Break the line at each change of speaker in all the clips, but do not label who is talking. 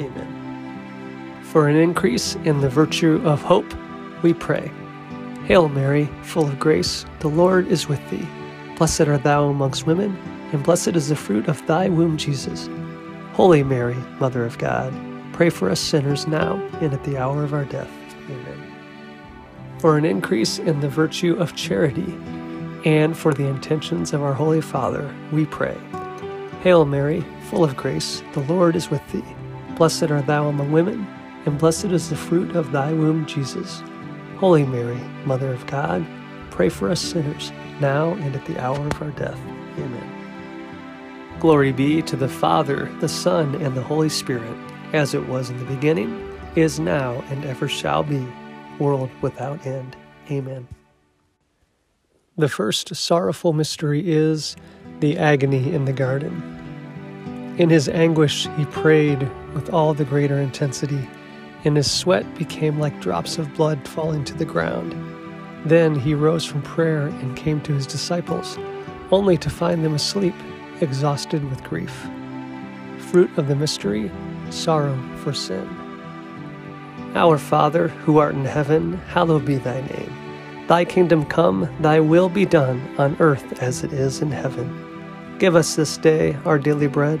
Amen. For an increase in the virtue of hope, we pray. Hail Mary, full of grace, the Lord is with thee. Blessed art thou amongst women, and blessed is the fruit of thy womb, Jesus. Holy Mary, Mother of God, pray for us sinners now and at the hour of our death. Amen. For an increase in the virtue of charity, and for the intentions of our Holy Father, we pray. Hail Mary, full of grace, the Lord is with thee. Blessed art thou among women, and blessed is the fruit of thy womb, Jesus. Holy Mary, Mother of God, pray for us sinners, now and at the hour of our death. Amen. Glory be to the Father, the Son, and the Holy Spirit, as it was in the beginning, is now, and ever shall be, world without end. Amen. The first sorrowful mystery is the agony in the garden. In his anguish, he prayed with all the greater intensity, and his sweat became like drops of blood falling to the ground. Then he rose from prayer and came to his disciples, only to find them asleep, exhausted with grief. Fruit of the mystery sorrow for sin. Our Father, who art in heaven, hallowed be thy name. Thy kingdom come, thy will be done, on earth as it is in heaven. Give us this day our daily bread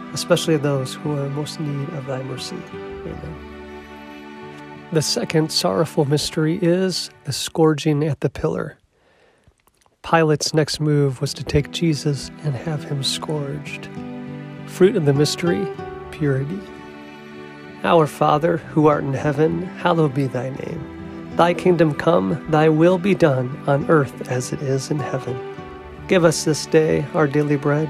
especially those who are in most need of thy mercy. Amen. The second sorrowful mystery is the scourging at the pillar. Pilate's next move was to take Jesus and have him scourged. Fruit of the mystery, purity. Our Father, who art in heaven, hallowed be thy name. Thy kingdom come, thy will be done, on earth as it is in heaven. Give us this day our daily bread,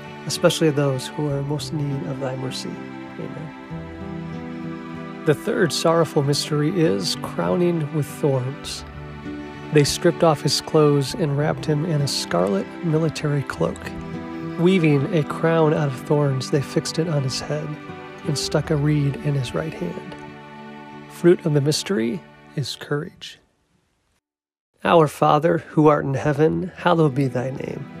especially those who are most in need of thy mercy. Amen. The third sorrowful mystery is crowning with thorns. They stripped off his clothes and wrapped him in a scarlet military cloak. Weaving a crown out of thorns, they fixed it on his head and stuck a reed in his right hand. Fruit of the mystery is courage. Our Father, who art in heaven, hallowed be thy name.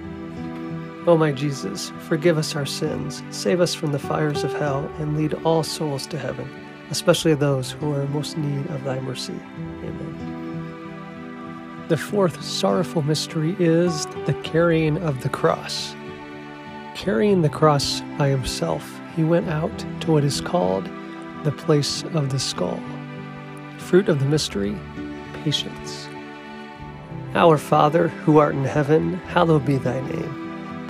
O my Jesus, forgive us our sins, save us from the fires of hell, and lead all souls to heaven, especially those who are in most need of thy mercy. Amen. The fourth sorrowful mystery is the carrying of the cross. Carrying the cross by himself, he went out to what is called the place of the skull. Fruit of the mystery, patience. Our Father, who art in heaven, hallowed be thy name.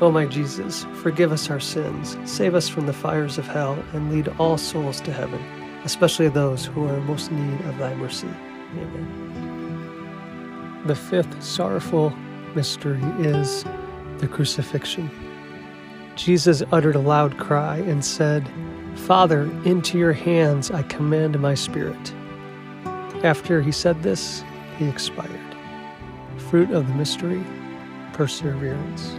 O my Jesus, forgive us our sins, save us from the fires of hell, and lead all souls to heaven, especially those who are in most need of thy mercy. Amen. The fifth sorrowful mystery is the crucifixion. Jesus uttered a loud cry and said, Father, into your hands I commend my spirit. After he said this, he expired. Fruit of the mystery, perseverance.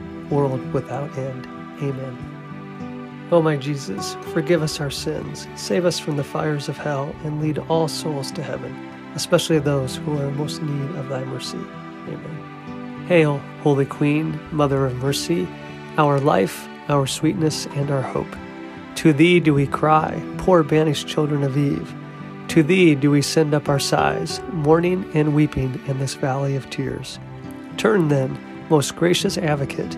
world without end. Amen. O my Jesus, forgive us our sins, save us from the fires of hell, and lead all souls to heaven, especially those who are in most need of thy mercy. Amen. Hail, Holy Queen, Mother of Mercy, our life, our sweetness, and our hope. To thee do we cry, poor banished children of Eve. To thee do we send up our sighs, mourning and weeping in this valley of tears. Turn then, most gracious advocate,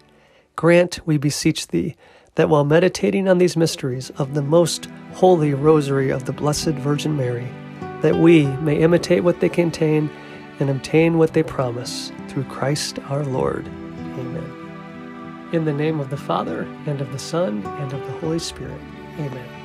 grant, we beseech thee, that while meditating on these mysteries of the most holy rosary of the Blessed Virgin Mary, that we may imitate what they contain and obtain what they promise through Christ our Lord. Amen. In the name of the Father, and of the Son, and of the Holy Spirit. Amen.